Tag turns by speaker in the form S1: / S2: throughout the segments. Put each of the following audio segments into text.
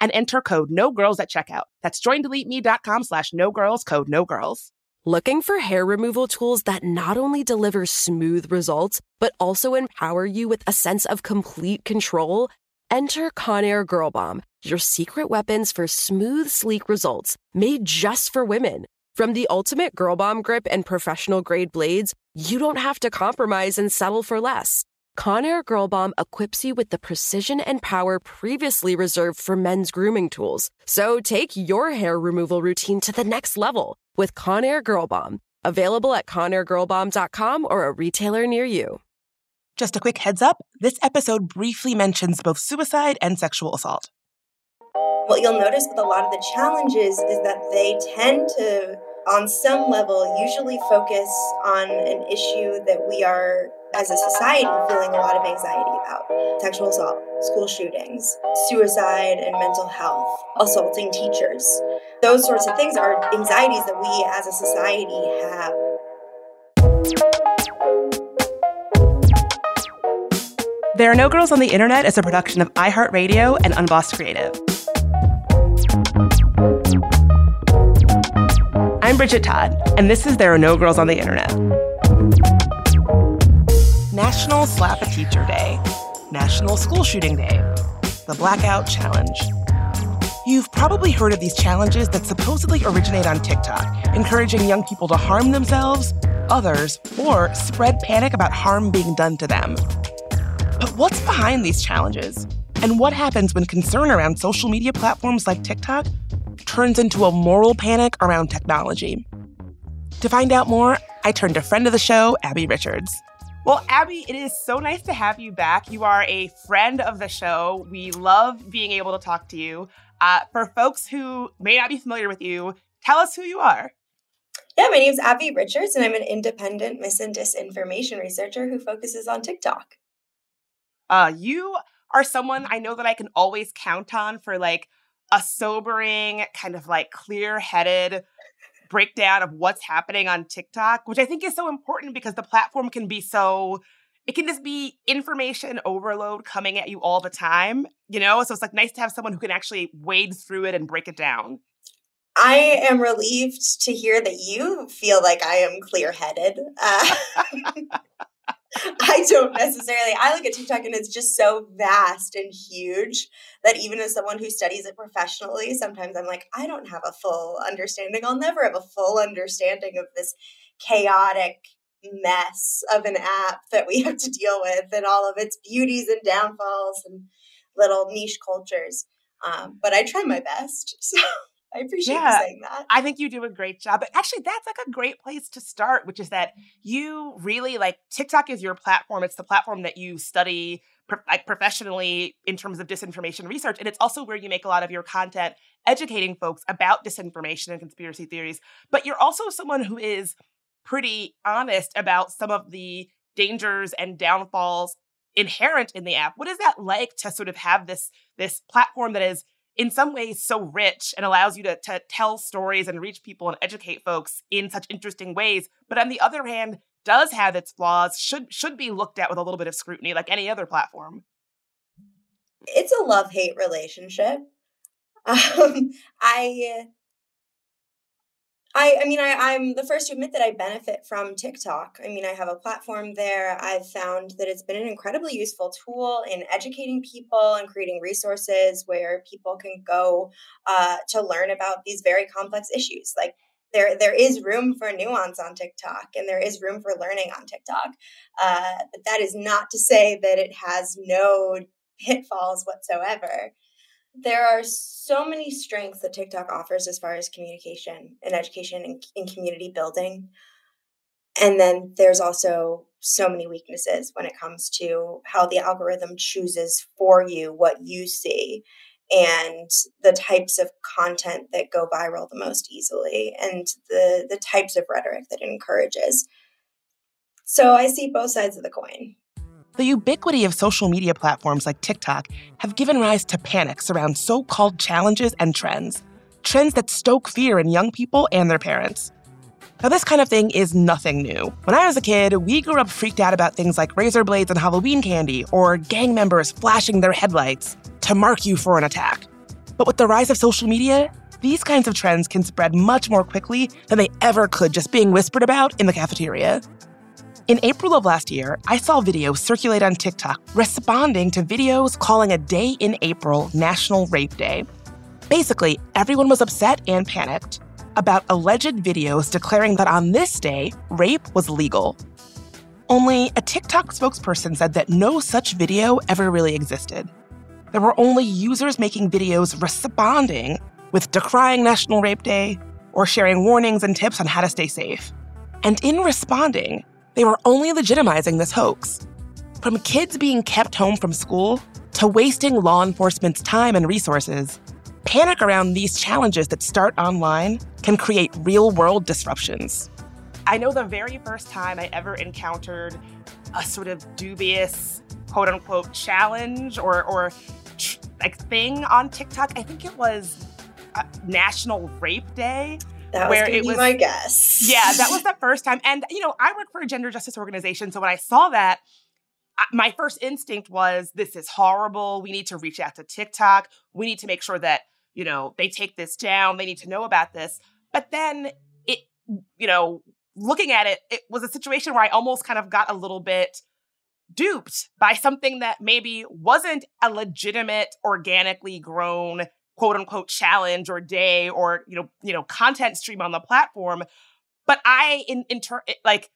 S1: and enter code no girls at checkout. That's joindeleteme.com slash no girls code no girls.
S2: Looking for hair removal tools that not only deliver smooth results, but also empower you with a sense of complete control? Enter Conair Girl Bomb, your secret weapons for smooth, sleek results made just for women. From the ultimate Girl Bomb grip and professional grade blades, you don't have to compromise and settle for less. Conair Girl Bomb equips you with the precision and power previously reserved for men's grooming tools. So take your hair removal routine to the next level with Conair Girl Bomb. Available at ConairGirlBomb.com or a retailer near you.
S1: Just a quick heads up this episode briefly mentions both suicide and sexual assault.
S3: What you'll notice with a lot of the challenges is that they tend to, on some level, usually focus on an issue that we are as a society feeling a lot of anxiety about sexual assault, school shootings, suicide and mental health, assaulting teachers. Those sorts of things are anxieties that we as a society have.
S1: There Are No Girls on the Internet is a production of iHeartRadio and Unbossed Creative. I'm Bridget Todd, and this is There Are No Girls on the Internet. National Slap a Teacher Day, National School Shooting Day, the Blackout Challenge. You've probably heard of these challenges that supposedly originate on TikTok, encouraging young people to harm themselves, others, or spread panic about harm being done to them. But what's behind these challenges? And what happens when concern around social media platforms like TikTok turns into a moral panic around technology? To find out more, I turned to friend of the show, Abby Richards. Well, Abby, it is so nice to have you back. You are a friend of the show. We love being able to talk to you. Uh, for folks who may not be familiar with you, tell us who you are.
S3: Yeah, my name is Abby Richards, and I'm an independent mis and disinformation researcher who focuses on TikTok.
S1: Uh, you are someone I know that I can always count on for like a sobering, kind of like clear headed breakdown of what's happening on TikTok, which I think is so important because the platform can be so it can just be information overload coming at you all the time, you know? So it's like nice to have someone who can actually wade through it and break it down.
S3: I am relieved to hear that you feel like I am clear headed. Uh, I don't necessarily. I look at TikTok and it's just so vast and huge that even as someone who studies it professionally, sometimes I'm like, I don't have a full understanding. I'll never have a full understanding of this chaotic mess of an app that we have to deal with and all of its beauties and downfalls and little niche cultures. Um, but I try my best. So I appreciate yeah, you saying that.
S1: I think you do a great job. But actually, that's like a great place to start, which is that mm-hmm. you really like TikTok is your platform. It's the platform that you study pro- like professionally in terms of disinformation research, and it's also where you make a lot of your content educating folks about disinformation and conspiracy theories. But you're also someone who is pretty honest about some of the dangers and downfalls inherent in the app. What is that like to sort of have this this platform that is in some ways so rich and allows you to, to tell stories and reach people and educate folks in such interesting ways, but on the other hand, does have its flaws, should should be looked at with a little bit of scrutiny, like any other platform.
S3: It's a love hate relationship. Um, I I, I mean, I, I'm the first to admit that I benefit from TikTok. I mean, I have a platform there. I've found that it's been an incredibly useful tool in educating people and creating resources where people can go uh, to learn about these very complex issues. Like there, there is room for nuance on TikTok, and there is room for learning on TikTok. Uh, but that is not to say that it has no pitfalls whatsoever there are so many strengths that TikTok offers as far as communication and education and, and, community building. And then there's also so many weaknesses when it comes to how the algorithm chooses for you what you see and the types of content that go viral the most easily and the the types of rhetoric that it encourages. So I see both sides of the coin.
S1: The ubiquity of social media platforms like TikTok have given rise to panics around so called challenges and trends, trends that stoke fear in young people and their parents. Now, this kind of thing is nothing new. When I was a kid, we grew up freaked out about things like razor blades and Halloween candy, or gang members flashing their headlights to mark you for an attack. But with the rise of social media, these kinds of trends can spread much more quickly than they ever could just being whispered about in the cafeteria. In April of last year, I saw videos circulate on TikTok responding to videos calling a day in April National Rape Day. Basically, everyone was upset and panicked about alleged videos declaring that on this day, rape was legal. Only a TikTok spokesperson said that no such video ever really existed. There were only users making videos responding with decrying National Rape Day or sharing warnings and tips on how to stay safe. And in responding, they were only legitimizing this hoax. From kids being kept home from school to wasting law enforcement's time and resources, panic around these challenges that start online can create real world disruptions. I know the very first time I ever encountered a sort of dubious quote unquote challenge or, or like thing on TikTok, I think it was uh, National Rape Day.
S3: That was where it was my guess.
S1: Yeah, that was the first time. And you know, I work for a gender justice organization, so when I saw that, my first instinct was this is horrible. We need to reach out to TikTok. We need to make sure that, you know, they take this down. They need to know about this. But then it, you know, looking at it, it was a situation where I almost kind of got a little bit duped by something that maybe wasn't a legitimate, organically grown quote unquote challenge or day or you know you know content stream on the platform but i in in turn like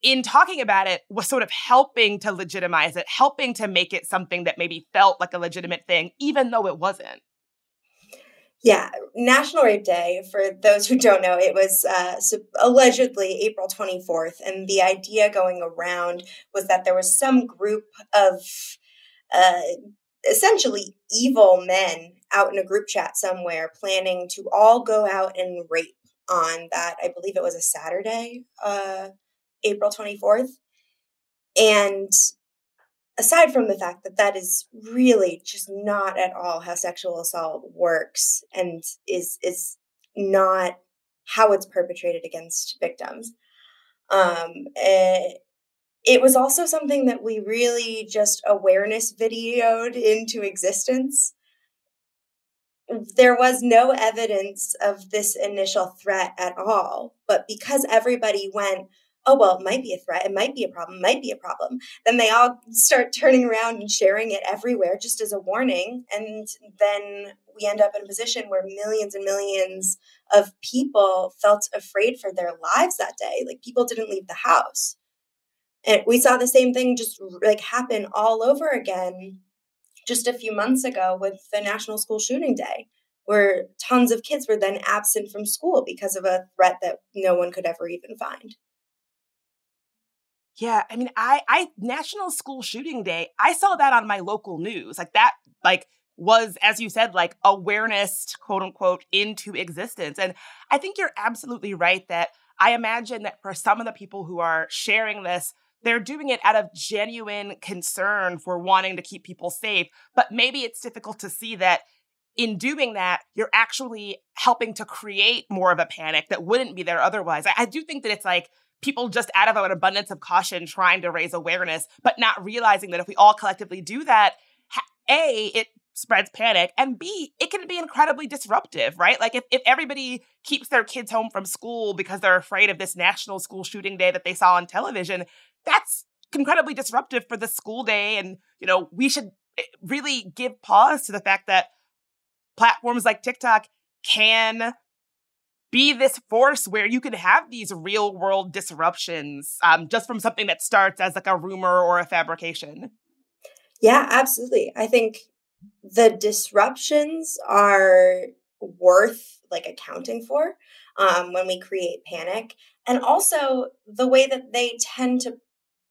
S1: in talking about it was sort of helping to legitimize it helping to make it something that maybe felt like a legitimate thing even though it wasn't
S3: yeah, National Rape Day, for those who don't know, it was uh, allegedly April 24th. And the idea going around was that there was some group of uh, essentially evil men out in a group chat somewhere planning to all go out and rape on that i believe it was a saturday uh, april 24th and aside from the fact that that is really just not at all how sexual assault works and is is not how it's perpetrated against victims um, it, eh, it was also something that we really just awareness videoed into existence there was no evidence of this initial threat at all. But because everybody went, oh, well, it might be a threat. It might be a problem, might be a problem. Then they all start turning around and sharing it everywhere just as a warning. And then we end up in a position where millions and millions of people felt afraid for their lives that day. Like people didn't leave the house. And we saw the same thing just like happen all over again just a few months ago with the National School Shooting Day, where tons of kids were then absent from school because of a threat that no one could ever even find.
S1: Yeah, I mean, I I National School Shooting Day, I saw that on my local news. Like that like was as you said like awareness quote unquote into existence. And I think you're absolutely right that I imagine that for some of the people who are sharing this they're doing it out of genuine concern for wanting to keep people safe. But maybe it's difficult to see that in doing that, you're actually helping to create more of a panic that wouldn't be there otherwise. I, I do think that it's like people just out of an abundance of caution trying to raise awareness, but not realizing that if we all collectively do that, A, it spreads panic, and B, it can be incredibly disruptive, right? Like if, if everybody keeps their kids home from school because they're afraid of this national school shooting day that they saw on television, that's incredibly disruptive for the school day. And, you know, we should eh, really give pause to the fact that platforms like TikTok can be this force where you can have these real world disruptions um, just from something that starts as like a rumor or a fabrication.
S3: Yeah, absolutely. I think the disruptions are worth like accounting for um, when we create panic and also the way that they tend to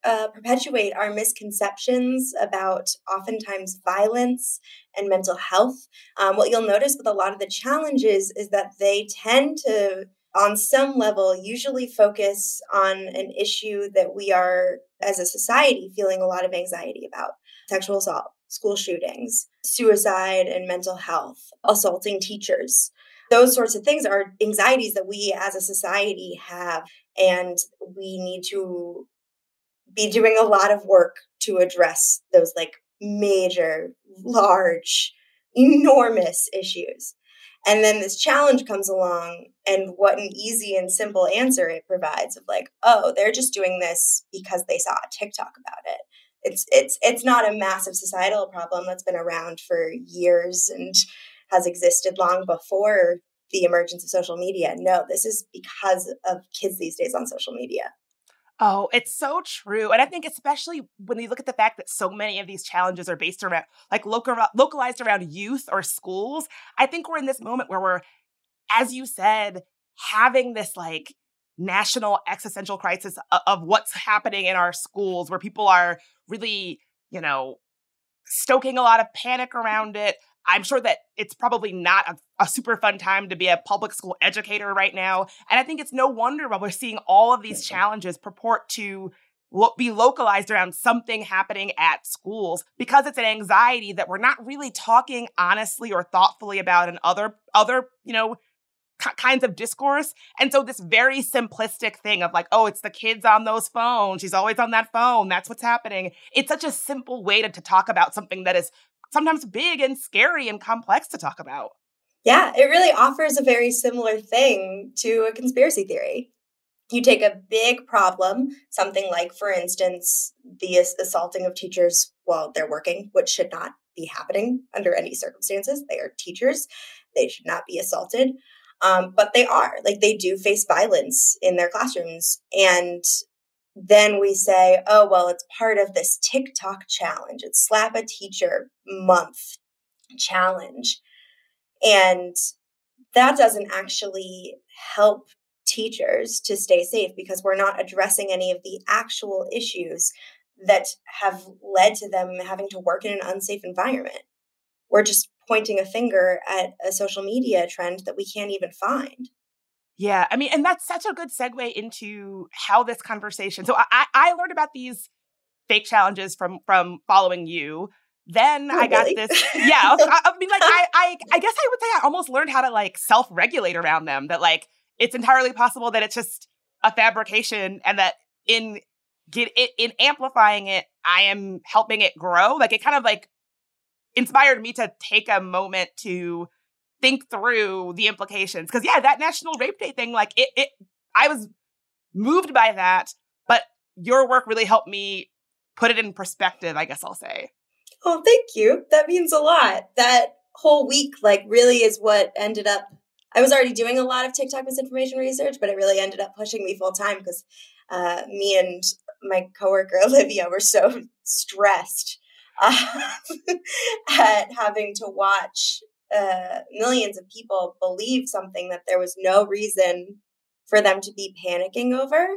S3: uh, perpetuate our misconceptions about oftentimes violence and mental health. Um, what you'll notice with a lot of the challenges is that they tend to, on some level, usually focus on an issue that we are, as a society, feeling a lot of anxiety about sexual assault, school shootings, suicide and mental health, assaulting teachers. Those sorts of things are anxieties that we as a society have, and we need to be doing a lot of work to address those like major, large, enormous issues. And then this challenge comes along, and what an easy and simple answer it provides of like, oh, they're just doing this because they saw a TikTok about it. It's it's it's not a massive societal problem that's been around for years and has existed long before the emergence of social media. No, this is because of kids these days on social media.
S1: Oh, it's so true. And I think especially when you look at the fact that so many of these challenges are based around like local, localized around youth or schools, I think we're in this moment where we're as you said having this like national existential crisis of, of what's happening in our schools where people are really, you know, stoking a lot of panic around it. I'm sure that it's probably not a, a, super fun time to be a public school educator right now. And I think it's no wonder why we're seeing all of these challenges purport to lo- be localized around something happening at schools because it's an anxiety that we're not really talking honestly or thoughtfully about in other, other, you know, kinds of discourse. And so this very simplistic thing of like, oh, it's the kids on those phones. She's always on that phone. That's what's happening. It's such a simple way to, to talk about something that is sometimes big and scary and complex to talk about.
S3: Yeah, it really offers a very similar thing to a conspiracy theory. You take a big problem, something like, for instance, the assaulting of teachers while they're working, which should not be happening under any circumstances. They are teachers, they should not be assaulted. Um, but they are, like, they do face violence in their classrooms. And then we say, oh, well, it's part of this TikTok challenge. It's Slap a Teacher Month challenge. And that doesn't actually help teachers to stay safe because we're not addressing any of the actual issues that have led to them having to work in an unsafe environment. We're just pointing a finger at a social media trend that we can't even find.
S1: Yeah, I mean, and that's such a good segue into how this conversation. So I, I learned about these fake challenges from from following you. Then oh, I got really? this. Yeah, I, I mean, like I, I, I guess I would say I almost learned how to like self regulate around them. That like it's entirely possible that it's just a fabrication, and that in get it in amplifying it, I am helping it grow. Like it kind of like inspired me to take a moment to think through the implications. Cause yeah, that National Rape Day thing, like it, it, I was moved by that, but your work really helped me put it in perspective, I guess I'll say.
S3: Oh, thank you. That means a lot. That whole week, like, really is what ended up. I was already doing a lot of TikTok misinformation research, but it really ended up pushing me full time because uh, me and my coworker Olivia were so stressed uh, at having to watch uh, millions of people believe something that there was no reason for them to be panicking over.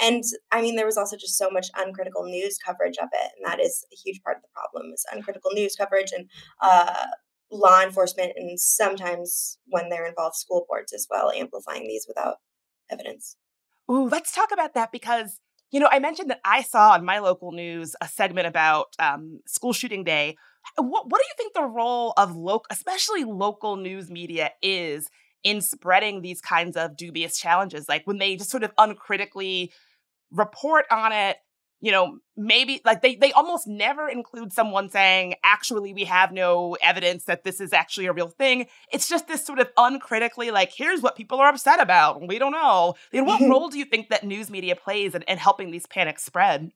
S3: And I mean, there was also just so much uncritical news coverage of it, and that is a huge part of the problem: is uncritical news coverage and uh, law enforcement, and sometimes when they're involved, school boards as well, amplifying these without evidence.
S1: Ooh, let's talk about that because you know I mentioned that I saw on my local news a segment about um, school shooting day. Uh, what, what do you think the role of local, especially local news media, is in spreading these kinds of dubious challenges? Like when they just sort of uncritically report on it you know maybe like they they almost never include someone saying actually we have no evidence that this is actually a real thing. It's just this sort of uncritically like here's what people are upset about. We don't know. And what role do you think that news media plays in, in helping these panics spread?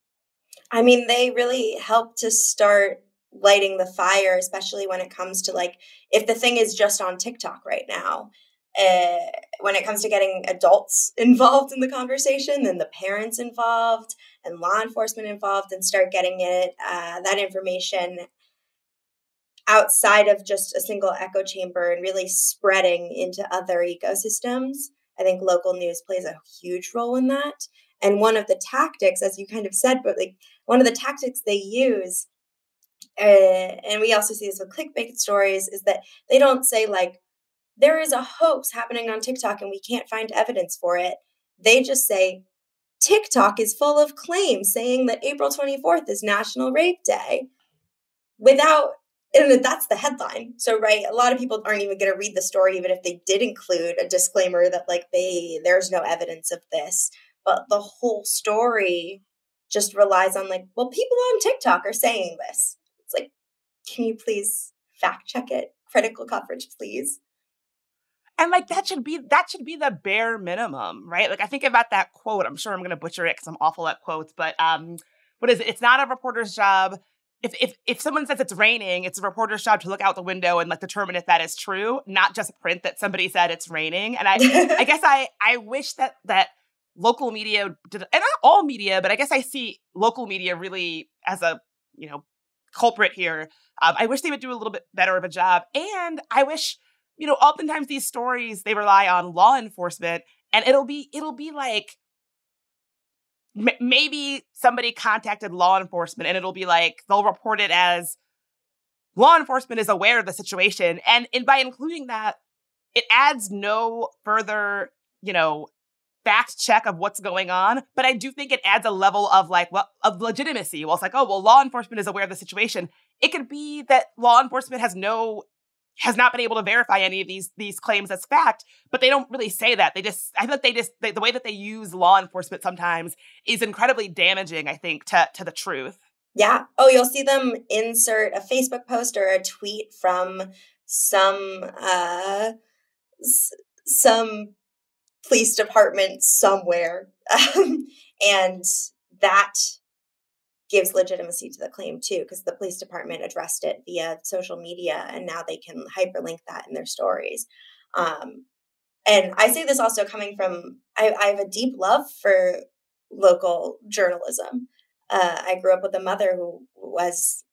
S3: I mean they really help to start lighting the fire especially when it comes to like if the thing is just on tiktok right now uh, when it comes to getting adults involved in the conversation, then the parents involved and law enforcement involved, and start getting it uh, that information outside of just a single echo chamber and really spreading into other ecosystems. I think local news plays a huge role in that. And one of the tactics, as you kind of said, but like one of the tactics they use, uh, and we also see this with clickbait stories, is that they don't say like, there is a hoax happening on TikTok and we can't find evidence for it. They just say, TikTok is full of claims saying that April 24th is National Rape Day without, and that's the headline. So, right, a lot of people aren't even going to read the story, even if they did include a disclaimer that, like, they, there's no evidence of this. But the whole story just relies on, like, well, people on TikTok are saying this. Can you please fact check it? Critical coverage, please.
S1: And like that should be that should be the bare minimum, right? Like I think about that quote. I'm sure I'm going to butcher it because I'm awful at quotes, but um, what is it? It's not a reporter's job. If if if someone says it's raining, it's a reporter's job to look out the window and like determine if that is true, not just print that somebody said it's raining. And I I guess I I wish that that local media did, and not all media, but I guess I see local media really as a you know culprit here. Um, I wish they would do a little bit better of a job, and I wish you know, oftentimes these stories they rely on law enforcement, and it'll be it'll be like m- maybe somebody contacted law enforcement, and it'll be like they'll report it as law enforcement is aware of the situation, and and by including that, it adds no further you know fact check of what's going on, but I do think it adds a level of like well of legitimacy. Well, it's like, oh well, law enforcement is aware of the situation. It could be that law enforcement has no has not been able to verify any of these these claims as fact but they don't really say that they just i think they just they, the way that they use law enforcement sometimes is incredibly damaging i think to to the truth
S3: yeah oh you'll see them insert a facebook post or a tweet from some uh s- some police department somewhere um, and that gives legitimacy to the claim too, because the police department addressed it via social media and now they can hyperlink that in their stories. Um, and I say this also coming from, I, I have a deep love for local journalism. Uh, I grew up with a mother who was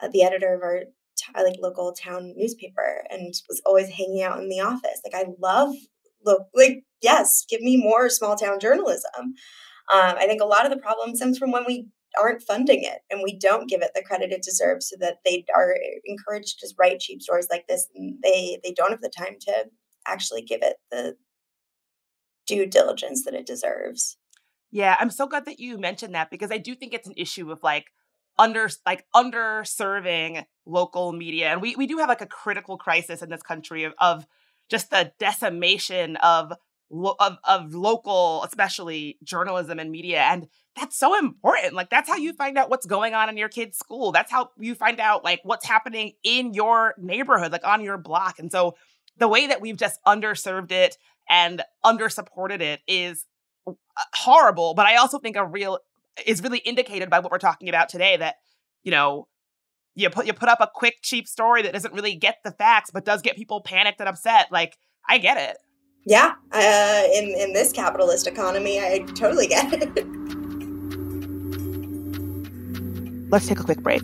S3: uh, the editor of our t- like local town newspaper and was always hanging out in the office. Like I love, look, like yes, give me more small town journalism. Um, I think a lot of the problem stems from when we aren't funding it and we don't give it the credit it deserves so that they are encouraged to write cheap stories like this and they they don't have the time to actually give it the due diligence that it deserves
S1: yeah i'm so glad that you mentioned that because i do think it's an issue of like under like underserving local media and we, we do have like a critical crisis in this country of, of just the decimation of of, of local, especially journalism and media. And that's so important. Like, that's how you find out what's going on in your kid's school. That's how you find out, like, what's happening in your neighborhood, like on your block. And so, the way that we've just underserved it and undersupported it is uh, horrible. But I also think a real is really indicated by what we're talking about today that, you know, you put you put up a quick cheap story that doesn't really get the facts but does get people panicked and upset. Like, I get it.
S3: Yeah, uh, in in this capitalist economy, I totally get it.
S1: Let's take a quick break.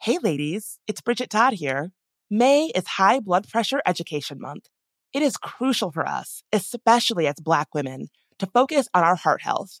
S1: Hey, ladies, it's Bridget Todd here. May is High Blood Pressure Education Month. It is crucial for us, especially as Black women, to focus on our heart health.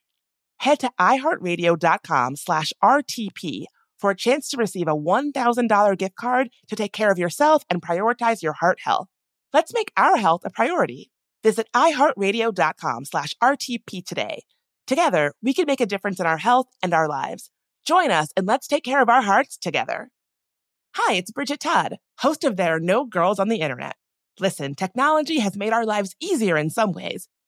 S1: Head to iheartradio.com slash RTP for a chance to receive a $1,000 gift card to take care of yourself and prioritize your heart health. Let's make our health a priority. Visit iheartradio.com slash RTP today. Together, we can make a difference in our health and our lives. Join us and let's take care of our hearts together. Hi, it's Bridget Todd, host of There Are No Girls on the Internet. Listen, technology has made our lives easier in some ways,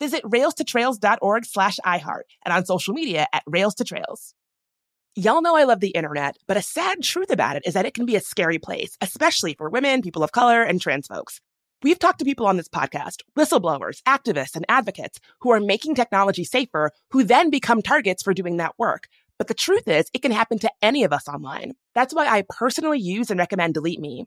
S1: Visit railstotrails.org slash iHeart and on social media at Rails to Trails. Y'all know I love the internet, but a sad truth about it is that it can be a scary place, especially for women, people of color, and trans folks. We've talked to people on this podcast, whistleblowers, activists, and advocates who are making technology safer, who then become targets for doing that work. But the truth is, it can happen to any of us online. That's why I personally use and recommend Delete Me.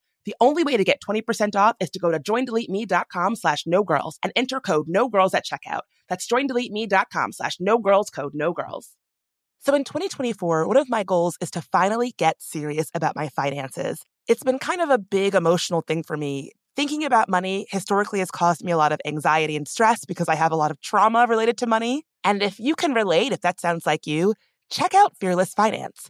S1: The only way to get 20% off is to go to joindeleteme.com slash no girls and enter code no girls at checkout. That's joindeleteme.com slash no girls code no girls. So in 2024, one of my goals is to finally get serious about my finances. It's been kind of a big emotional thing for me. Thinking about money historically has caused me a lot of anxiety and stress because I have a lot of trauma related to money. And if you can relate, if that sounds like you, check out Fearless Finance.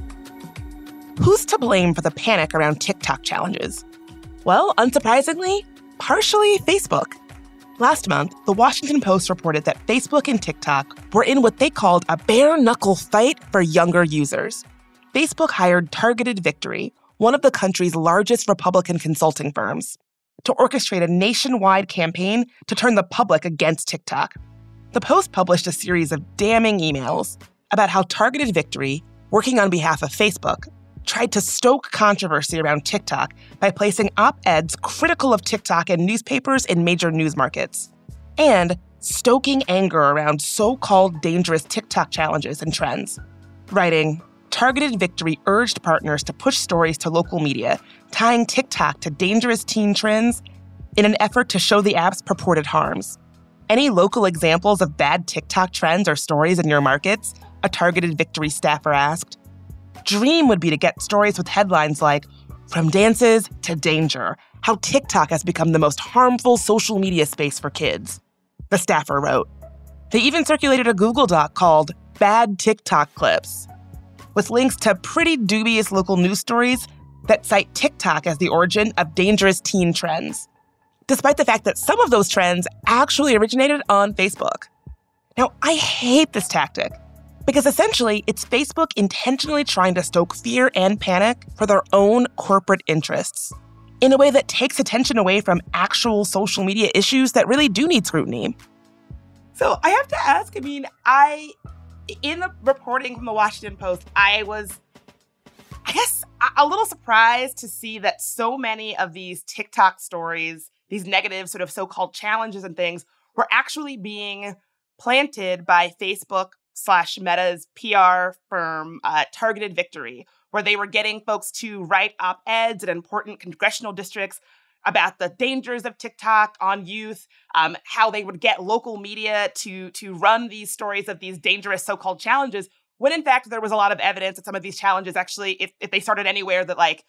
S1: Who's to blame for the panic around TikTok challenges? Well, unsurprisingly, partially Facebook. Last month, the Washington Post reported that Facebook and TikTok were in what they called a bare knuckle fight for younger users. Facebook hired Targeted Victory, one of the country's largest Republican consulting firms, to orchestrate a nationwide campaign to turn the public against TikTok. The Post published a series of damning emails about how Targeted Victory, working on behalf of Facebook, tried to stoke controversy around TikTok by placing op eds critical of TikTok in newspapers in major news markets, and stoking anger around so called dangerous TikTok challenges and trends. Writing, Targeted Victory urged partners to push stories to local media, tying TikTok to dangerous teen trends in an effort to show the app's purported harms. Any local examples of bad TikTok trends or stories in your markets? A targeted victory staffer asked. Dream would be to get stories with headlines like, From dances to danger, how TikTok has become the most harmful social media space for kids. The staffer wrote. They even circulated a Google Doc called Bad TikTok Clips, with links to pretty dubious local news stories that cite TikTok as the origin of dangerous teen trends, despite the fact that some of those trends actually originated on Facebook. Now, I hate this tactic because essentially it's Facebook intentionally trying to stoke fear and panic for their own corporate interests in a way that takes attention away from actual social media issues that really do need scrutiny. So I have to ask, I mean, I, in the reporting from the Washington Post, I was, I guess, a little surprised to see that so many of these TikTok stories, these negative sort of so called challenges and things, were actually being planted by Facebook slash Meta's PR firm, uh, Targeted Victory, where they were getting folks to write op eds in important congressional districts about the dangers of TikTok on youth, um, how they would get local media to to run these stories of these dangerous so-called challenges. When in fact there was a lot of evidence that some of these challenges actually, if if they started anywhere, that like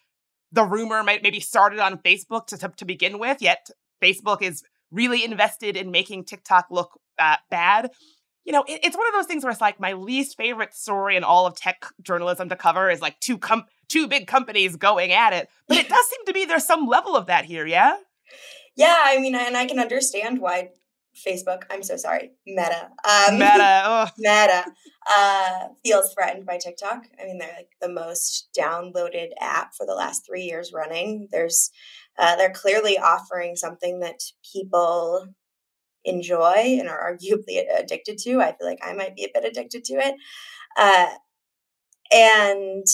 S1: the rumor might maybe started on Facebook to, to, to begin with. Yet Facebook is really invested in making TikTok look uh, bad you know, it, it's one of those things where it's like my least favorite story in all of tech journalism to cover is like two com- two big companies going at it. But it does seem to be there's some level of that here, yeah?
S3: Yeah, I mean, and I can understand why Facebook, I'm so sorry, Meta. Um,
S1: Meta.
S3: Meta uh, feels threatened by TikTok. I mean, they're like the most downloaded app for the last three years running. There's, uh, they're clearly offering something that people enjoy and are arguably addicted to. I feel like I might be a bit addicted to it. Uh, and,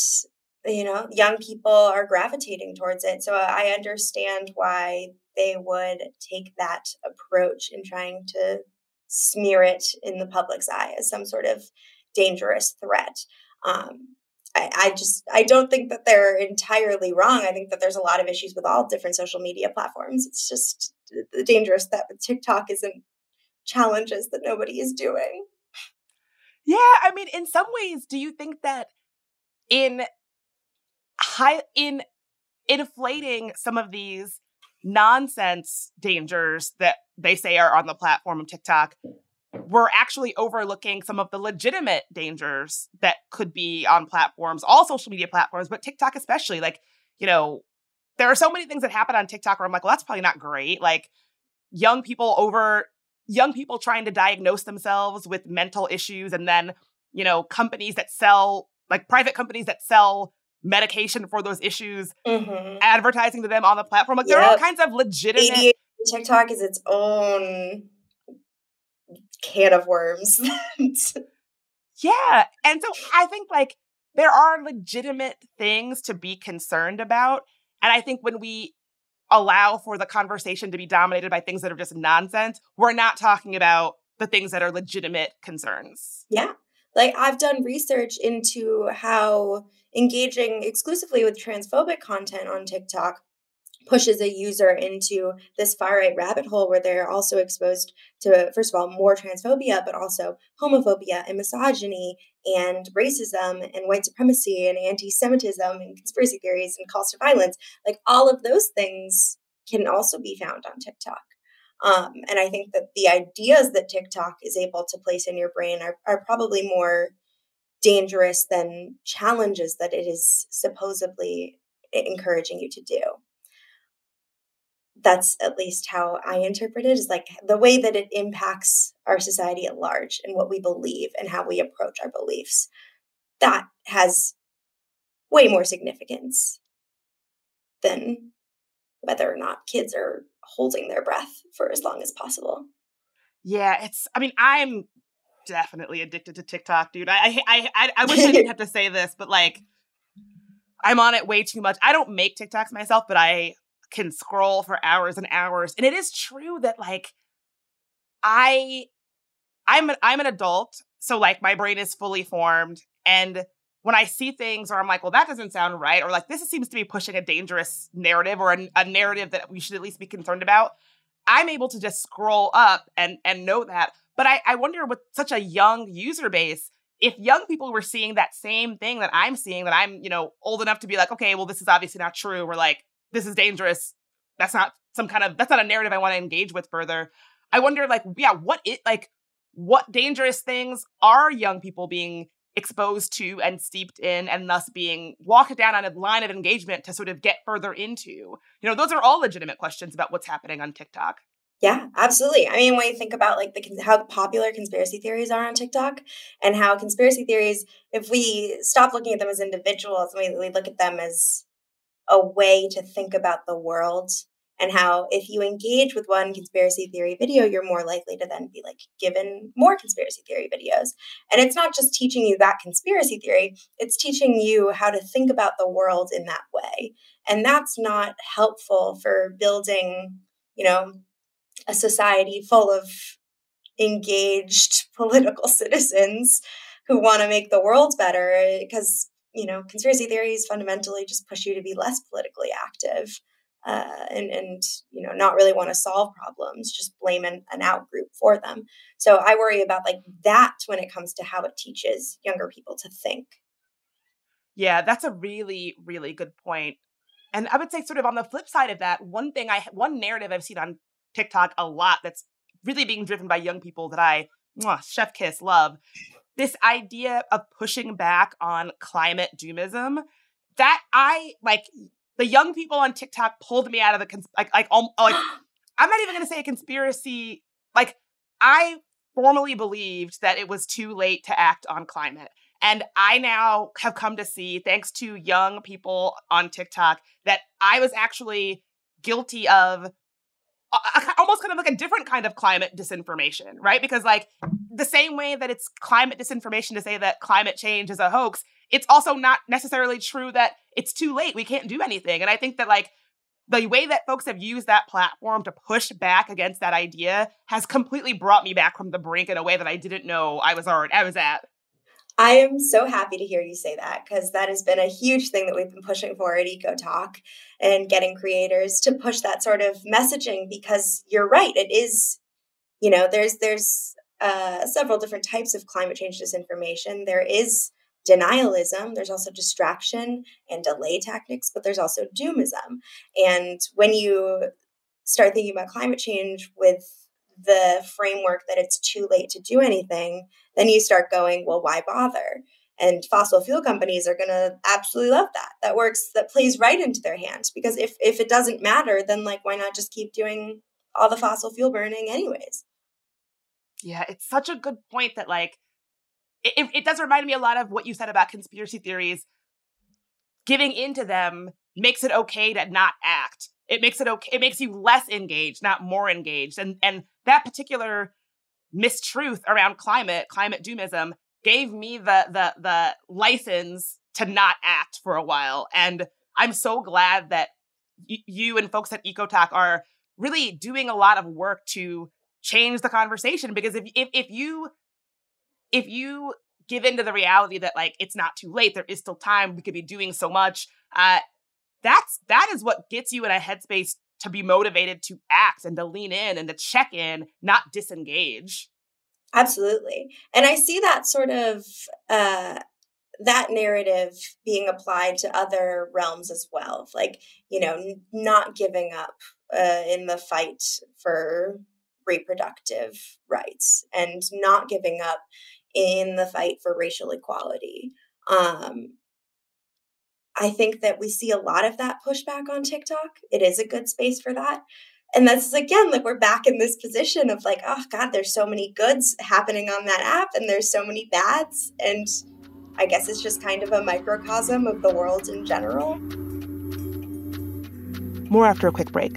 S3: you know, young people are gravitating towards it. So I understand why they would take that approach in trying to smear it in the public's eye as some sort of dangerous threat. Um, I, I, just I don't think that they're entirely wrong. I think that there's a lot of issues with all different social media platforms. It's just the dangerous that TikTok isn't challenges that nobody is doing.
S1: Yeah, I mean, in some ways, do you think that in high in inflating some of these nonsense dangers that they say are on the platform of TikTok, we're actually overlooking some of the legitimate dangers that could be on platforms, all social media platforms, but TikTok especially. Like, you know, there are so many things that happen on TikTok where I'm like, well, that's probably not great. Like young people over young people trying to diagnose themselves with mental issues and then, you know, companies that sell like private companies that sell medication for those issues mm-hmm. advertising to them on the platform. Like yep. there are all kinds of legitimate ADHD
S3: TikTok is its own can of worms.
S1: yeah. And so I think like there are legitimate things to be concerned about. And I think when we allow for the conversation to be dominated by things that are just nonsense, we're not talking about the things that are legitimate concerns.
S3: Yeah. Like I've done research into how engaging exclusively with transphobic content on TikTok pushes a user into this far right rabbit hole where they're also exposed to, first of all, more transphobia, but also homophobia and misogyny and racism and white supremacy and anti Semitism and conspiracy theories and calls to violence. Like all of those things can also be found on TikTok. Um, and I think that the ideas that TikTok is able to place in your brain are, are probably more dangerous than challenges that it is supposedly encouraging you to do that's at least how I interpret it is like the way that it impacts our society at large and what we believe and how we approach our beliefs. That has way more significance than whether or not kids are holding their breath for as long as possible.
S1: Yeah, it's, I mean, I'm definitely addicted to TikTok, dude. I, I, I, I wish I didn't have to say this, but like, I'm on it way too much. I don't make TikToks myself, but I can scroll for hours and hours. And it is true that like I I'm an, I'm an adult, so like my brain is fully formed and when I see things or I'm like, well, that doesn't sound right, or like this seems to be pushing a dangerous narrative or a, a narrative that we should at least be concerned about, I'm able to just scroll up and and know that. But I, I wonder with such a young user base, if young people were seeing that same thing that I'm seeing, that I'm, you know, old enough to be like, okay, well, this is obviously not true. We're like, this is dangerous. That's not some kind of that's not a narrative I want to engage with further. I wonder, like, yeah, what it like what dangerous things are young people being exposed to and steeped in and thus being walked down on a line of engagement to sort of get further into you know those are all legitimate questions about what's happening on tiktok
S3: yeah absolutely i mean when you think about like the how popular conspiracy theories are on tiktok and how conspiracy theories if we stop looking at them as individuals we, we look at them as a way to think about the world and how if you engage with one conspiracy theory video you're more likely to then be like given more conspiracy theory videos. And it's not just teaching you that conspiracy theory it's teaching you how to think about the world in that way. And that's not helpful for building you know a society full of engaged political citizens who want to make the world better because you know conspiracy theories fundamentally just push you to be less politically active uh, and and you know not really want to solve problems just blame an, an out group for them so i worry about like that when it comes to how it teaches younger people to think
S1: yeah that's a really really good point. and i would say sort of on the flip side of that one thing i one narrative i've seen on tiktok a lot that's really being driven by young people that i mwah, chef kiss love this idea of pushing back on climate doomism that i like the young people on TikTok pulled me out of the cons- like like um, like I'm not even going to say a conspiracy. Like I formally believed that it was too late to act on climate. And I now have come to see, thanks to young people on TikTok, that I was actually guilty of a, a, almost kind of like a different kind of climate disinformation, right? Because, like, the same way that it's climate disinformation to say that climate change is a hoax, it's also not necessarily true that it's too late. We can't do anything. And I think that like the way that folks have used that platform to push back against that idea has completely brought me back from the brink in a way that I didn't know I was already I was at.
S3: I am so happy to hear you say that because that has been a huge thing that we've been pushing for at EcoTok and getting creators to push that sort of messaging because you're right. It is, you know, there's there's uh, several different types of climate change disinformation. There is denialism, there's also distraction and delay tactics, but there's also doomism. And when you start thinking about climate change with the framework that it's too late to do anything, then you start going, well, why bother? And fossil fuel companies are going to absolutely love that. That works, that plays right into their hands because if, if it doesn't matter, then like, why not just keep doing all the fossil fuel burning anyways?
S1: Yeah, it's such a good point that like it, it does remind me a lot of what you said about conspiracy theories. Giving into them makes it okay to not act. It makes it okay. It makes you less engaged, not more engaged. And and that particular mistruth around climate, climate doomism, gave me the the the license to not act for a while. And I'm so glad that y- you and folks at EcoTok are really doing a lot of work to change the conversation because if if, if you if you give into the reality that like it's not too late, there is still time, we could be doing so much. Uh, that's that is what gets you in a headspace to be motivated to act and to lean in and to check in, not disengage.
S3: Absolutely, and I see that sort of uh, that narrative being applied to other realms as well, like you know, n- not giving up uh, in the fight for reproductive rights and not giving up in the fight for racial equality. Um, I think that we see a lot of that pushback on TikTok. It is a good space for that. And that's again, like we're back in this position of like, oh God, there's so many goods happening on that app and there's so many bads. And I guess it's just kind of a microcosm of the world in general.
S1: More after a quick break.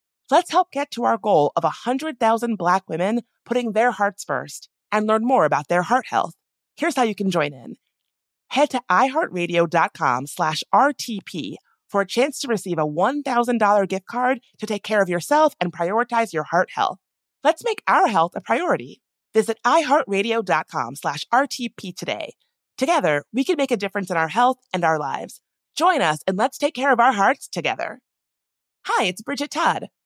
S1: Let's help get to our goal of 100,000 Black women putting their hearts first and learn more about their heart health. Here's how you can join in. Head to iheartradio.com slash RTP for a chance to receive a $1,000 gift card to take care of yourself and prioritize your heart health. Let's make our health a priority. Visit iheartradio.com slash RTP today. Together, we can make a difference in our health and our lives. Join us and let's take care of our hearts together. Hi, it's Bridget Todd,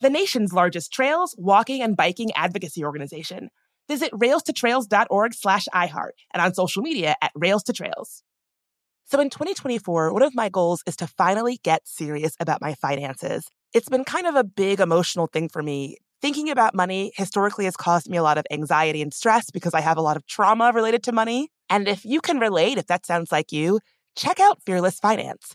S1: the nation's largest trails, walking, and biking advocacy organization. Visit railstotrails.org slash iHeart and on social media at Rails to Trails. So in 2024, one of my goals is to finally get serious about my finances. It's been kind of a big emotional thing for me. Thinking about money historically has caused me a lot of anxiety and stress because I have a lot of trauma related to money. And if you can relate, if that sounds like you, check out Fearless Finance.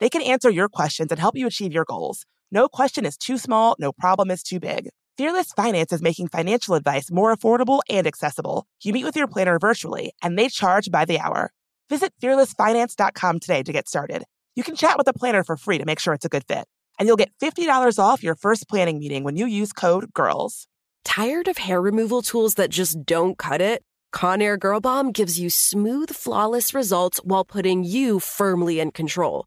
S1: they can answer your questions and help you achieve your goals. No question is too small, no problem is too big. Fearless Finance is making financial advice more affordable and accessible. You meet with your planner virtually, and they charge by the hour. Visit fearlessfinance.com today to get started. You can chat with a planner for free to make sure it's a good fit. And you'll get $50 off your first planning meeting when you use code GIRLS.
S2: Tired of hair removal tools that just don't cut it? Conair Girl Bomb gives you smooth, flawless results while putting you firmly in control.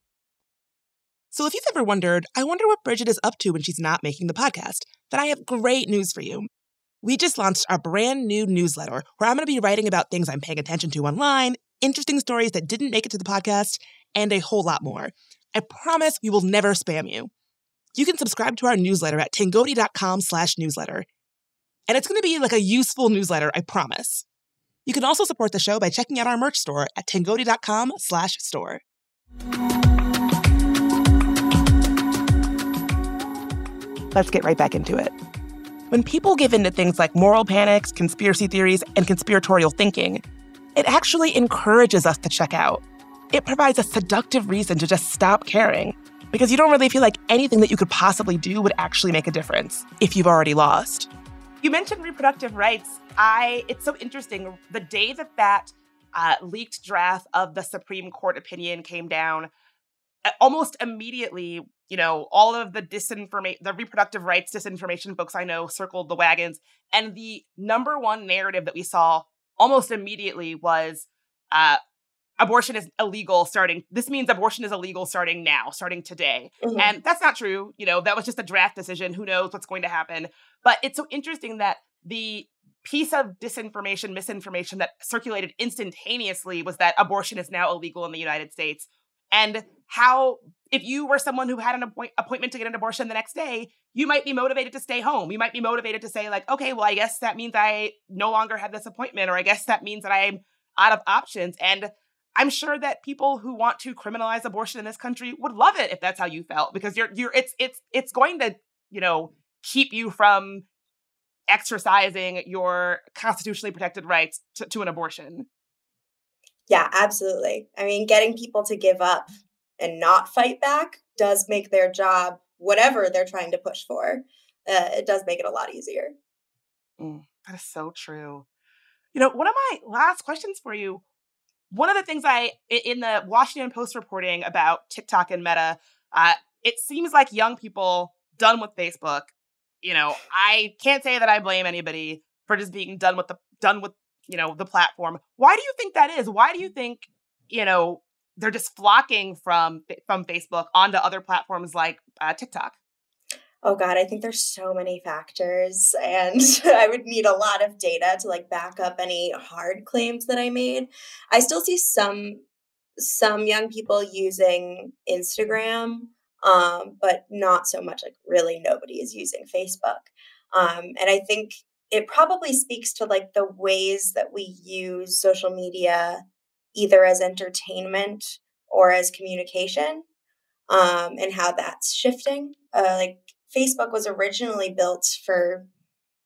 S1: So, if you've ever wondered, I wonder what Bridget is up to when she's not making the podcast, then I have great news for you. We just launched a brand new newsletter where I'm going to be writing about things I'm paying attention to online, interesting stories that didn't make it to the podcast, and a whole lot more. I promise we will never spam you. You can subscribe to our newsletter at tangoti.com slash newsletter. And it's going to be like a useful newsletter, I promise. You can also support the show by checking out our merch store at tangoti.com slash store. Let's get right back into it. When people give in to things like moral panics, conspiracy theories, and conspiratorial thinking, it actually encourages us to check out it provides a seductive reason to just stop caring because you don't really feel like anything that you could possibly do would actually make a difference if you've already lost. You mentioned reproductive rights. I it's so interesting. The day that that uh, leaked draft of the Supreme Court opinion came down, almost immediately, you know, all of the disinformation, the reproductive rights disinformation folks I know circled the wagons, and the number one narrative that we saw almost immediately was uh, abortion is illegal starting this means abortion is illegal starting now starting today. Mm-hmm. and that's not true you know that was just a draft decision who knows what's going to happen. But it's so interesting that the piece of disinformation misinformation that circulated instantaneously was that abortion is now illegal in the united states. And how if you were someone who had an appoint- appointment to get an abortion the next day, you might be motivated to stay home. You might be motivated to say, like, okay, well, I guess that means I no longer have this appointment, or I guess that means that I'm out of options. And I'm sure that people who want to criminalize abortion in this country would love it if that's how you felt, because you're you're it's it's it's going to, you know, keep you from exercising your constitutionally protected rights to, to an abortion.
S3: Yeah, absolutely. I mean, getting people to give up and not fight back does make their job, whatever they're trying to push for, uh, it does make it a lot easier.
S1: Mm, that is so true. You know, one of my last questions for you. One of the things I in the Washington Post reporting about TikTok and Meta, uh, it seems like young people done with Facebook. You know, I can't say that I blame anybody for just being done with the done with you know the platform. Why do you think that is? Why do you think you know they're just flocking from from Facebook onto other platforms like uh, TikTok?
S3: Oh God, I think there's so many factors, and I would need a lot of data to like back up any hard claims that I made. I still see some some young people using Instagram, um, but not so much. Like really, nobody is using Facebook, um, and I think it probably speaks to like the ways that we use social media either as entertainment or as communication um, and how that's shifting. Uh, like Facebook was originally built for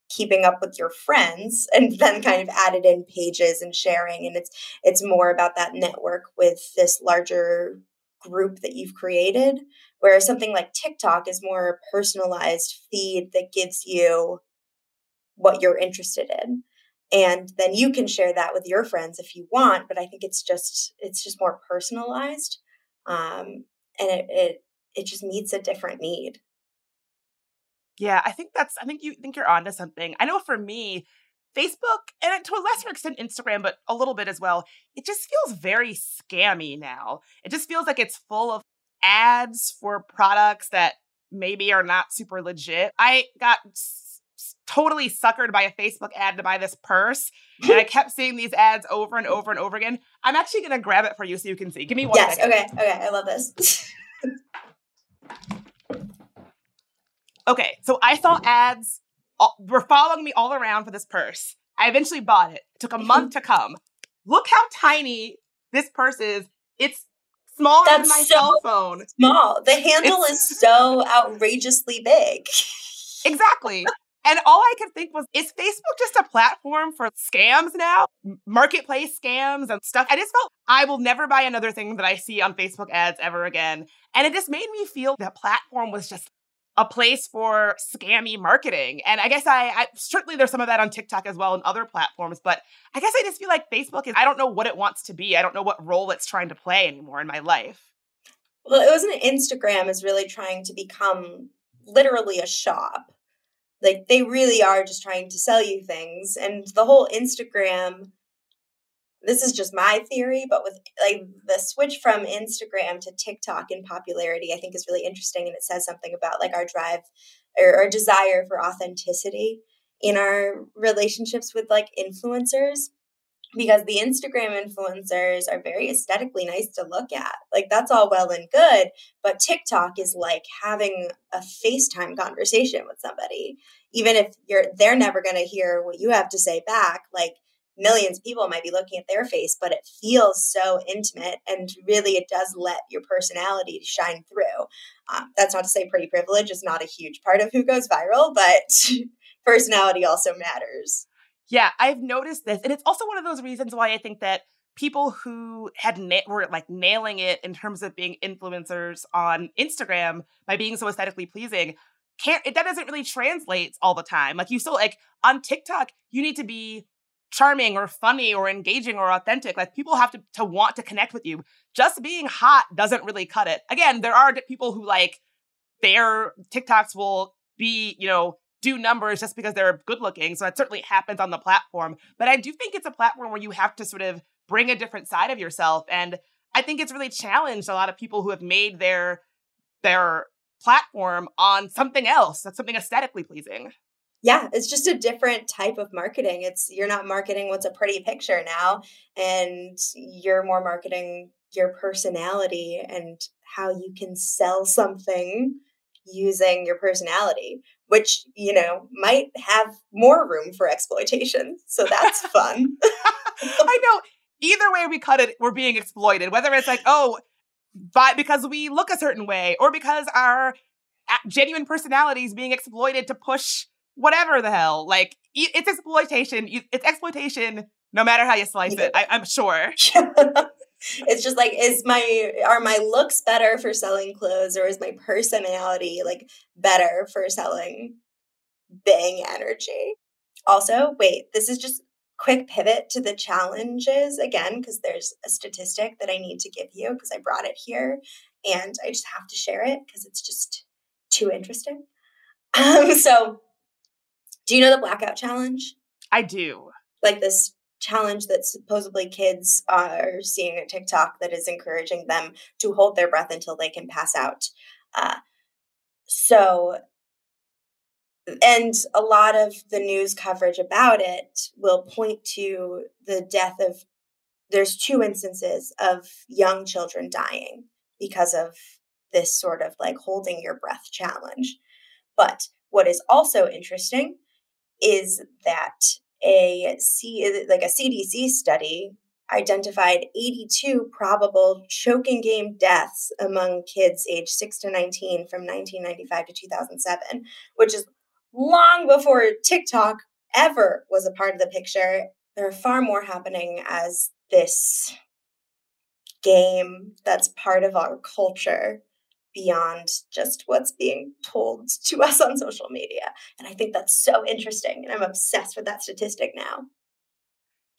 S3: keeping up with your friends and then kind of added in pages and sharing and it's it's more about that network with this larger group that you've created whereas something like TikTok is more a personalized feed that gives you what you're interested in and then you can share that with your friends if you want but i think it's just it's just more personalized um, and it, it it just meets a different need.
S1: Yeah i think that's i think you think you're onto something. I know for me facebook and to a lesser extent instagram but a little bit as well it just feels very scammy now. It just feels like it's full of ads for products that maybe are not super legit. I got totally suckered by a Facebook ad to buy this purse. and I kept seeing these ads over and over and over again. I'm actually going to grab it for you so you can see. Give me one
S3: yes,
S1: second.
S3: okay, okay. I love this.
S1: okay, so I saw ads all, were following me all around for this purse. I eventually bought it. It took a month to come. Look how tiny this purse is. It's smaller That's than my so cell phone.
S3: Small. The handle it's, is so outrageously big.
S1: exactly. And all I could think was, is Facebook just a platform for scams now? Marketplace scams and stuff. I just felt I will never buy another thing that I see on Facebook ads ever again. And it just made me feel that platform was just a place for scammy marketing. And I guess I, I, certainly there's some of that on TikTok as well and other platforms, but I guess I just feel like Facebook is I don't know what it wants to be. I don't know what role it's trying to play anymore in my life.
S3: Well, it wasn't Instagram is really trying to become literally a shop like they really are just trying to sell you things. And the whole instagram this is just my theory but with like the switch from instagram to tiktok in popularity i think is really interesting and it says something about like our drive or our desire for authenticity in our relationships with like influencers because the Instagram influencers are very aesthetically nice to look at. Like that's all well and good, but TikTok is like having a FaceTime conversation with somebody. Even if you're they're never going to hear what you have to say back, like millions of people might be looking at their face, but it feels so intimate and really it does let your personality shine through. Um, that's not to say pretty privilege is not a huge part of who goes viral, but personality also matters.
S1: Yeah, I've noticed this. And it's also one of those reasons why I think that people who had na- were like nailing it in terms of being influencers on Instagram by being so aesthetically pleasing can't it that doesn't really translate all the time. Like you still like on TikTok, you need to be charming or funny or engaging or authentic. Like people have to to want to connect with you. Just being hot doesn't really cut it. Again, there are people who like their TikToks will be, you know, do numbers just because they're good looking. So that certainly happens on the platform. But I do think it's a platform where you have to sort of bring a different side of yourself. And I think it's really challenged a lot of people who have made their their platform on something else that's something aesthetically pleasing.
S3: Yeah, it's just a different type of marketing. It's you're not marketing what's a pretty picture now, and you're more marketing your personality and how you can sell something using your personality, which, you know, might have more room for exploitation. So that's fun.
S1: I know. Either way we cut it, we're being exploited. Whether it's like, oh, but because we look a certain way, or because our genuine personality is being exploited to push whatever the hell. Like it's exploitation. It's exploitation, no matter how you slice it. I, am sure.
S3: it's just like, is my are my looks better for selling clothes, or is my personality like better for selling bang energy? Also, wait, this is just quick pivot to the challenges again because there's a statistic that I need to give you because I brought it here and I just have to share it because it's just too interesting. Um, so, do you know the blackout challenge?
S1: I do.
S3: Like this challenge that supposedly kids are seeing at TikTok that is encouraging them to hold their breath until they can pass out. Uh, so, and a lot of the news coverage about it will point to the death of, there's two instances of young children dying because of this sort of like holding your breath challenge. But what is also interesting is that a C, uh, like a CDC study identified 82 probable choking game deaths among kids aged 6 to 19 from 1995 to 2007, which is long before TikTok ever was a part of the picture. There are far more happening as this game that's part of our culture beyond just what's being told to us on social media. And I think that's so interesting. And I'm obsessed with that statistic now.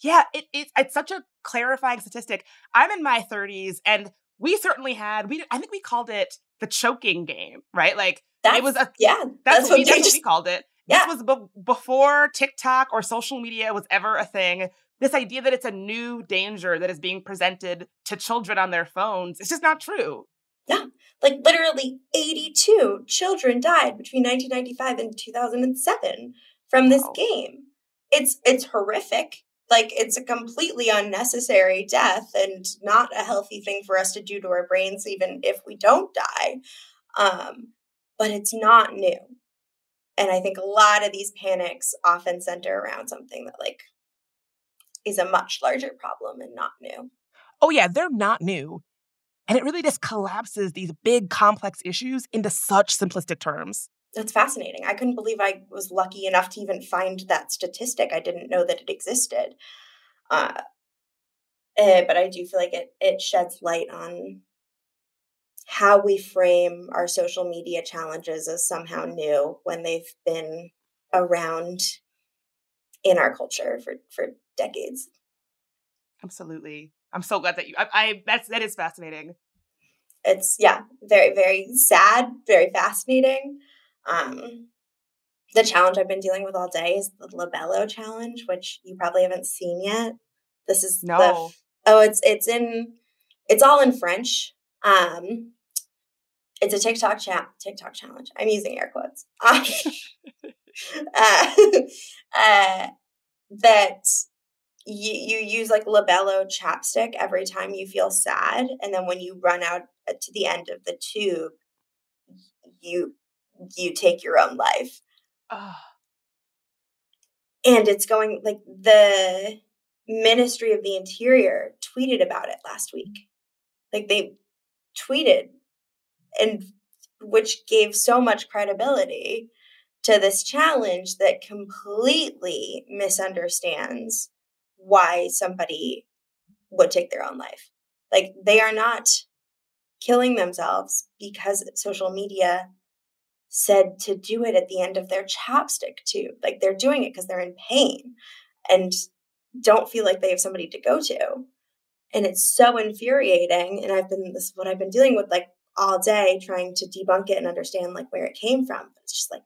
S1: Yeah, it, it, it's such a clarifying statistic. I'm in my 30s, and we certainly had, we I think we called it the choking game, right? Like,
S3: that's,
S1: it was a,
S3: yeah,
S1: that's, that's what, we, that's just, what we called it.
S3: Yeah.
S1: This was be- before TikTok or social media was ever a thing. This idea that it's a new danger that is being presented to children on their phones, it's just not true.
S3: Yeah. Like literally 82 children died between 1995 and 2007 from this wow. game. It's it's horrific. Like it's a completely unnecessary death and not a healthy thing for us to do to our brains even if we don't die. Um, but it's not new. And I think a lot of these panics often center around something that like is a much larger problem and not new.
S1: Oh yeah, they're not new. And it really just collapses these big, complex issues into such simplistic terms.
S3: That's fascinating. I couldn't believe I was lucky enough to even find that statistic. I didn't know that it existed. Uh, eh, but I do feel like it, it sheds light on how we frame our social media challenges as somehow new when they've been around in our culture for, for decades.
S1: Absolutely. I'm so glad that you. I, I that's that is fascinating.
S3: It's yeah, very very sad, very fascinating. Um, the challenge I've been dealing with all day is the Labello challenge, which you probably haven't seen yet. This is
S1: no.
S3: The, oh, it's it's in it's all in French. Um, it's a TikTok chat TikTok challenge. I'm using air quotes. uh, uh, that you, you use like labello chapstick every time you feel sad and then when you run out uh, to the end of the tube you you take your own life oh. and it's going like the ministry of the interior tweeted about it last week like they tweeted and which gave so much credibility to this challenge that completely misunderstands why somebody would take their own life. Like they are not killing themselves because social media said to do it at the end of their chapstick tube. Like they're doing it because they're in pain and don't feel like they have somebody to go to. And it's so infuriating. And I've been this is what I've been dealing with like all day trying to debunk it and understand like where it came from. It's just like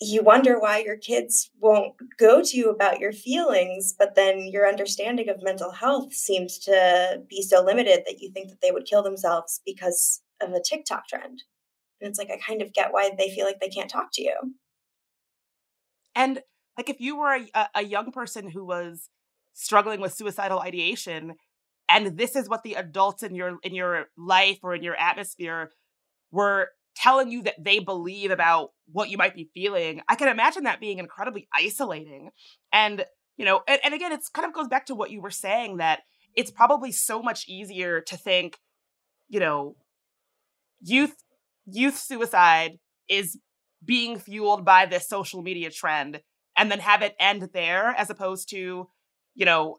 S3: you wonder why your kids won't go to you about your feelings, but then your understanding of mental health seems to be so limited that you think that they would kill themselves because of a TikTok trend. And it's like, I kind of get why they feel like they can't talk to you.
S1: And like, if you were a, a young person who was struggling with suicidal ideation, and this is what the adults in your in your life or in your atmosphere were telling you that they believe about what you might be feeling i can imagine that being incredibly isolating. And you know and, and again it's kind of goes back to what you were saying that it's probably so much easier to think you know youth youth suicide is being fueled by this social media trend and then have it end there as opposed to you know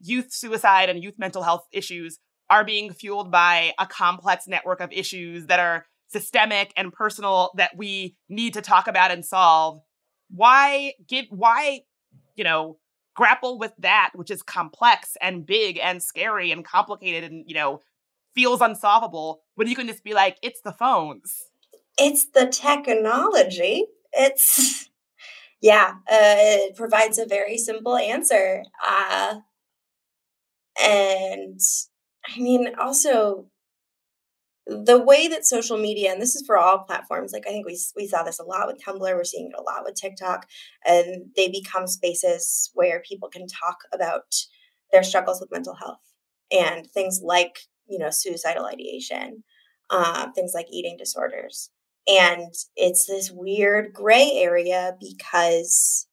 S1: youth suicide and youth mental health issues are being fueled by a complex network of issues that are systemic and personal that we need to talk about and solve why give why you know grapple with that which is complex and big and scary and complicated and you know feels unsolvable when you can just be like it's the phones.
S3: It's the technology. It's yeah uh, it provides a very simple answer uh, and i mean also the way that social media and this is for all platforms like i think we, we saw this a lot with tumblr we're seeing it a lot with tiktok and they become spaces where people can talk about their struggles with mental health and things like you know suicidal ideation uh, things like eating disorders. And it's this weird gray area because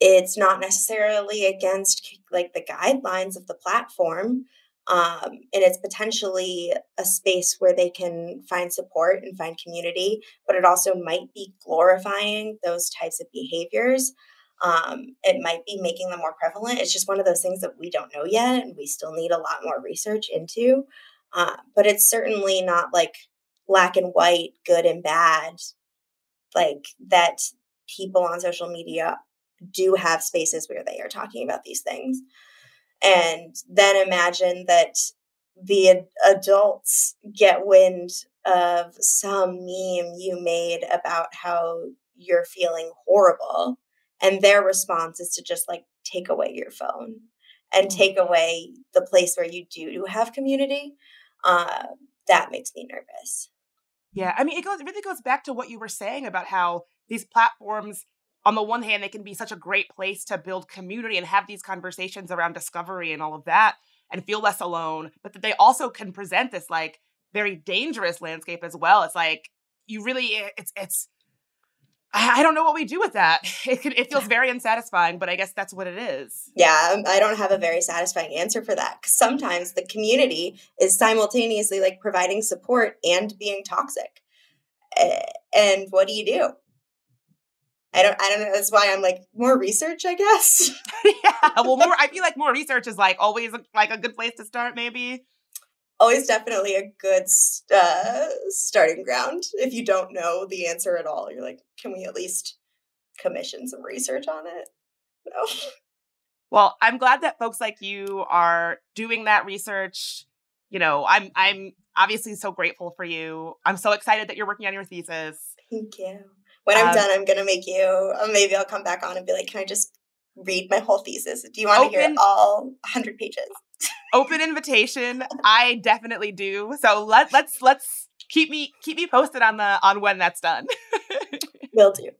S3: it's not necessarily against like the guidelines of the platform um, and it's potentially a space where they can find support and find community but it also might be glorifying those types of behaviors. Um, it might be making them more prevalent. It's just one of those things that we don't know yet and we still need a lot more research into. Uh, but it's certainly not like black and white good and bad like that people on social media do have spaces where they are talking about these things and then imagine that the ad- adults get wind of some meme you made about how you're feeling horrible and their response is to just like take away your phone and mm. take away the place where you do have community uh, that makes me nervous
S1: yeah i mean it goes it really goes back to what you were saying about how these platforms on the one hand, they can be such a great place to build community and have these conversations around discovery and all of that and feel less alone, but that they also can present this like very dangerous landscape as well. It's like you really, eh, it's, it's, I don't know what we do with that. It, can, it feels very unsatisfying, but I guess that's what it is.
S3: Yeah, um, I don't have a very satisfying answer for that. Sometimes the community is simultaneously like providing support and being toxic. And what do you do? I don't I don't know. That's why I'm like more research, I guess.
S1: yeah. Well, more I feel like more research is like always like a good place to start, maybe.
S3: Always definitely a good uh, starting ground. If you don't know the answer at all, you're like, can we at least commission some research on it? No.
S1: Well, I'm glad that folks like you are doing that research. You know, I'm I'm obviously so grateful for you. I'm so excited that you're working on your thesis.
S3: Thank you when I'm um, done, I'm gonna make you. Uh, maybe I'll come back on and be like, "Can I just read my whole thesis? Do you want to hear all 100 pages?"
S1: open invitation. I definitely do. So let let's let's keep me keep me posted on the on when that's done.
S3: will do.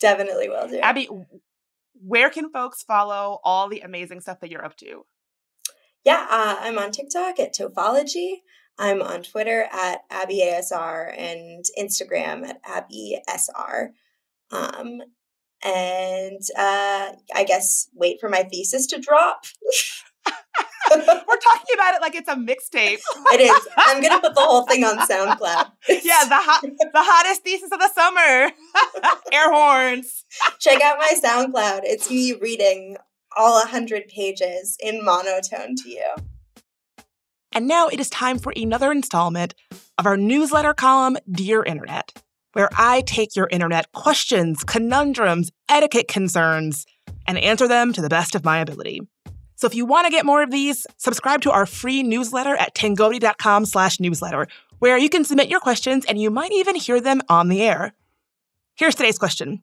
S3: Definitely will do.
S1: Abbie, where can folks follow all the amazing stuff that you're up to?
S3: Yeah, uh, I'm on TikTok at tofology. I'm on Twitter at AbbieASR and Instagram at AbbySR. Um, and uh, I guess wait for my thesis to drop.
S1: We're talking about it like it's a mixtape.
S3: it is. I'm gonna put the whole thing on SoundCloud.
S1: yeah, the hot, the hottest thesis of the summer. Air horns.
S3: Check out my SoundCloud. It's me reading all 100 pages in monotone to you.
S1: And now it is time for another installment of our newsletter column, Dear Internet, where I take your internet questions, conundrums, etiquette concerns, and answer them to the best of my ability. So if you want to get more of these, subscribe to our free newsletter at tangoti.com slash newsletter, where you can submit your questions and you might even hear them on the air. Here's today's question.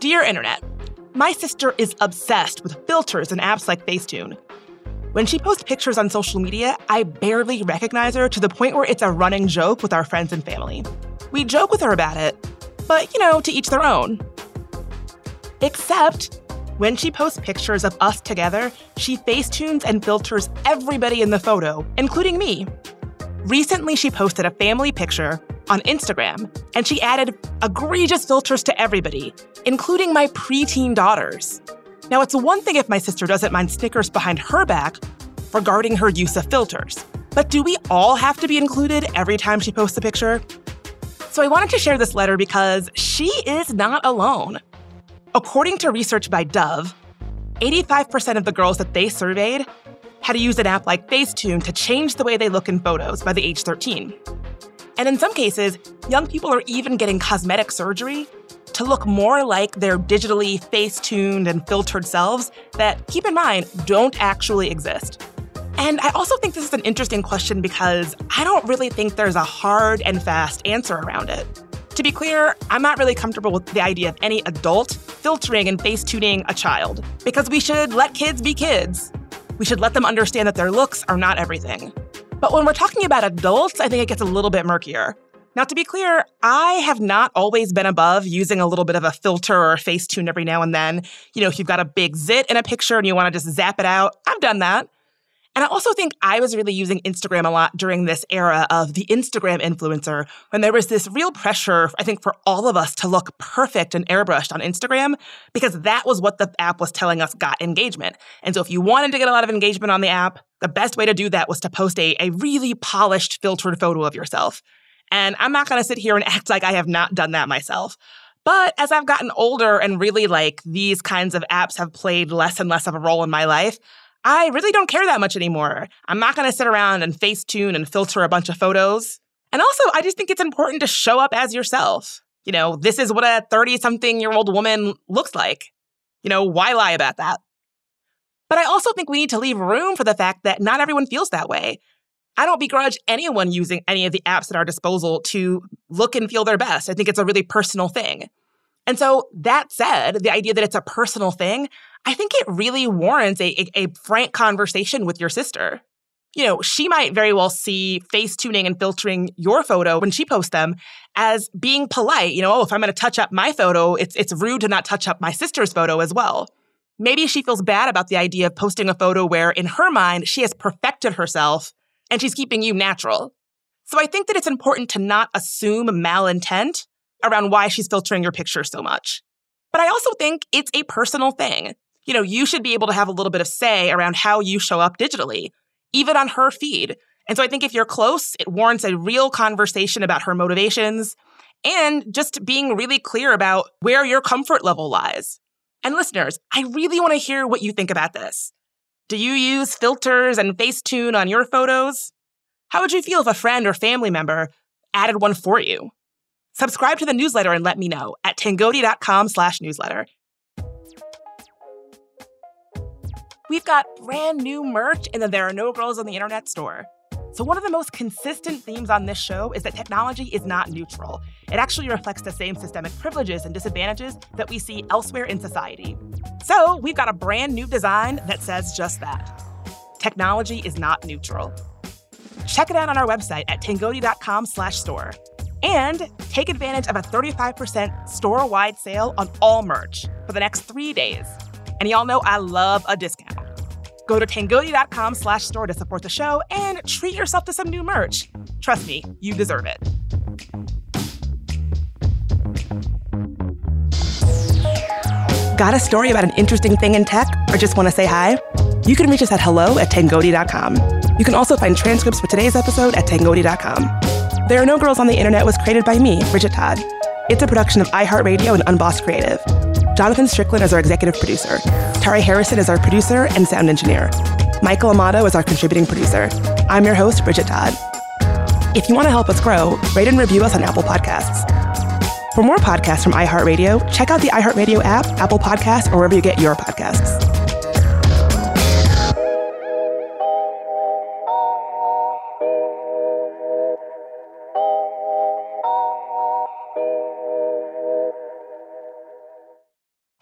S1: Dear Internet, my sister is obsessed with filters and apps like Facetune. When she posts pictures on social media, I barely recognize her to the point where it's a running joke with our friends and family. We joke with her about it, but you know, to each their own. Except When she posts pictures of us together, she facetunes and filters everybody in the photo, including me. Recently, she posted a family picture on Instagram, and she added egregious filters to everybody, including my preteen daughters. Now, it's one thing if my sister doesn't mind snickers behind her back regarding her use of filters, but do we all have to be included every time she posts a picture? So I wanted to share this letter because she is not alone. According to research by Dove, 85% of the girls that they surveyed had to use an app like Facetune to change the way they look in photos by the age 13. And in some cases, young people are even getting cosmetic surgery to look more like their digitally face tuned and filtered selves that, keep in mind, don't actually exist. And I also think this is an interesting question because I don't really think there's a hard and fast answer around it. To be clear, I'm not really comfortable with the idea of any adult filtering and face tuning a child because we should let kids be kids. We should let them understand that their looks are not everything. But when we're talking about adults, I think it gets a little bit murkier. Now, to be clear, I have not always been above using a little bit of a filter or a face tune every now and then. You know, if you've got a big zit in a picture and you want to just zap it out, I've done that. And I also think I was really using Instagram a lot during this era of the Instagram influencer when there was this real pressure, I think, for all of us to look perfect and airbrushed on Instagram because that was what the app was telling us got engagement. And so if you wanted to get a lot of engagement on the app, the best way to do that was to post a, a really polished, filtered photo of yourself. And I'm not going to sit here and act like I have not done that myself. But as I've gotten older and really like these kinds of apps have played less and less of a role in my life, I really don't care that much anymore. I'm not going to sit around and face tune and filter a bunch of photos. And also, I just think it's important to show up as yourself. You know, this is what a 30 something year old woman looks like. You know, why lie about that? But I also think we need to leave room for the fact that not everyone feels that way. I don't begrudge anyone using any of the apps at our disposal to look and feel their best. I think it's a really personal thing. And so, that said, the idea that it's a personal thing, I think it really warrants a, a, a, frank conversation with your sister. You know, she might very well see face tuning and filtering your photo when she posts them as being polite. You know, oh, if I'm going to touch up my photo, it's, it's rude to not touch up my sister's photo as well. Maybe she feels bad about the idea of posting a photo where, in her mind, she has perfected herself and she's keeping you natural. So I think that it's important to not assume malintent around why she's filtering your picture so much. But I also think it's a personal thing you know, you should be able to have a little bit of say around how you show up digitally, even on her feed. And so I think if you're close, it warrants a real conversation about her motivations and just being really clear about where your comfort level lies. And listeners, I really want to hear what you think about this. Do you use filters and Facetune on your photos? How would you feel if a friend or family member added one for you? Subscribe to the newsletter and let me know at tangoti.com slash newsletter. We've got brand new merch in the There Are No Girls on the Internet store. So, one of the most consistent themes on this show is that technology is not neutral. It actually reflects the same systemic privileges and disadvantages that we see elsewhere in society. So, we've got a brand new design that says just that technology is not neutral. Check it out on our website at tangoti.com slash store. And take advantage of a 35% store-wide sale on all merch for the next three days. And y'all know I love a discount. Go to tangoti.com slash store to support the show and treat yourself to some new merch. Trust me, you deserve it. Got a story about an interesting thing in tech or just want to say hi? You can reach us at hello at tangoti.com. You can also find transcripts for today's episode at tangoti.com. There Are No Girls on the Internet was created by me, Bridget Todd. It's a production of iHeartRadio and Unboss Creative. Jonathan Strickland is our executive producer. Tari Harrison is our producer and sound engineer. Michael Amato is our contributing producer. I'm your host, Bridget Todd. If you want to help us grow, rate and review us on Apple Podcasts. For more podcasts from iHeartRadio, check out the iHeartRadio app, Apple Podcasts, or wherever you get your podcasts.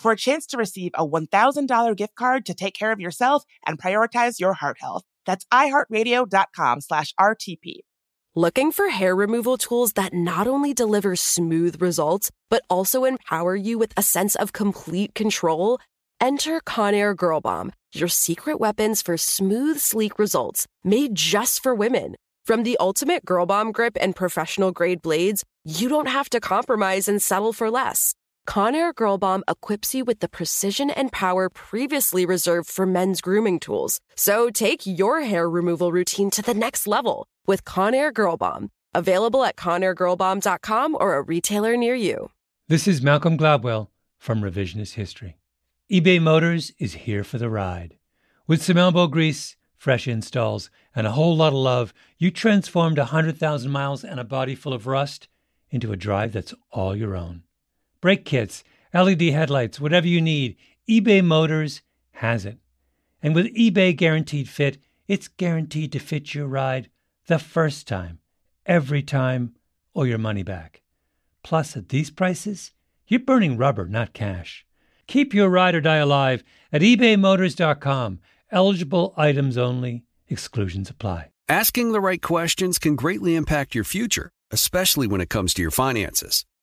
S1: for a chance to receive a $1,000 gift card to take care of yourself and prioritize your heart health. That's iHeartRadio.com slash RTP.
S2: Looking for hair removal tools that not only deliver smooth results, but also empower you with a sense of complete control? Enter Conair Girl Bomb, your secret weapons for smooth, sleek results made just for women. From the ultimate Girl Bomb grip and professional grade blades, you don't have to compromise and settle for less. Conair Girl Bomb equips you with the precision and power previously reserved for men's grooming tools. So take your hair removal routine to the next level with Conair Girl Bomb. Available at ConairGirlBomb.com or a retailer near you.
S4: This is Malcolm Gladwell from Revisionist History. eBay Motors is here for the ride. With some elbow grease, fresh installs, and a whole lot of love, you transformed a 100,000 miles and a body full of rust into a drive that's all your own. Brake kits, LED headlights, whatever you need, eBay Motors has it. And with eBay Guaranteed Fit, it's guaranteed to fit your ride the first time, every time, or your money back. Plus, at these prices, you're burning rubber, not cash. Keep your ride or die alive at ebaymotors.com. Eligible items only, exclusions apply.
S5: Asking the right questions can greatly impact your future, especially when it comes to your finances.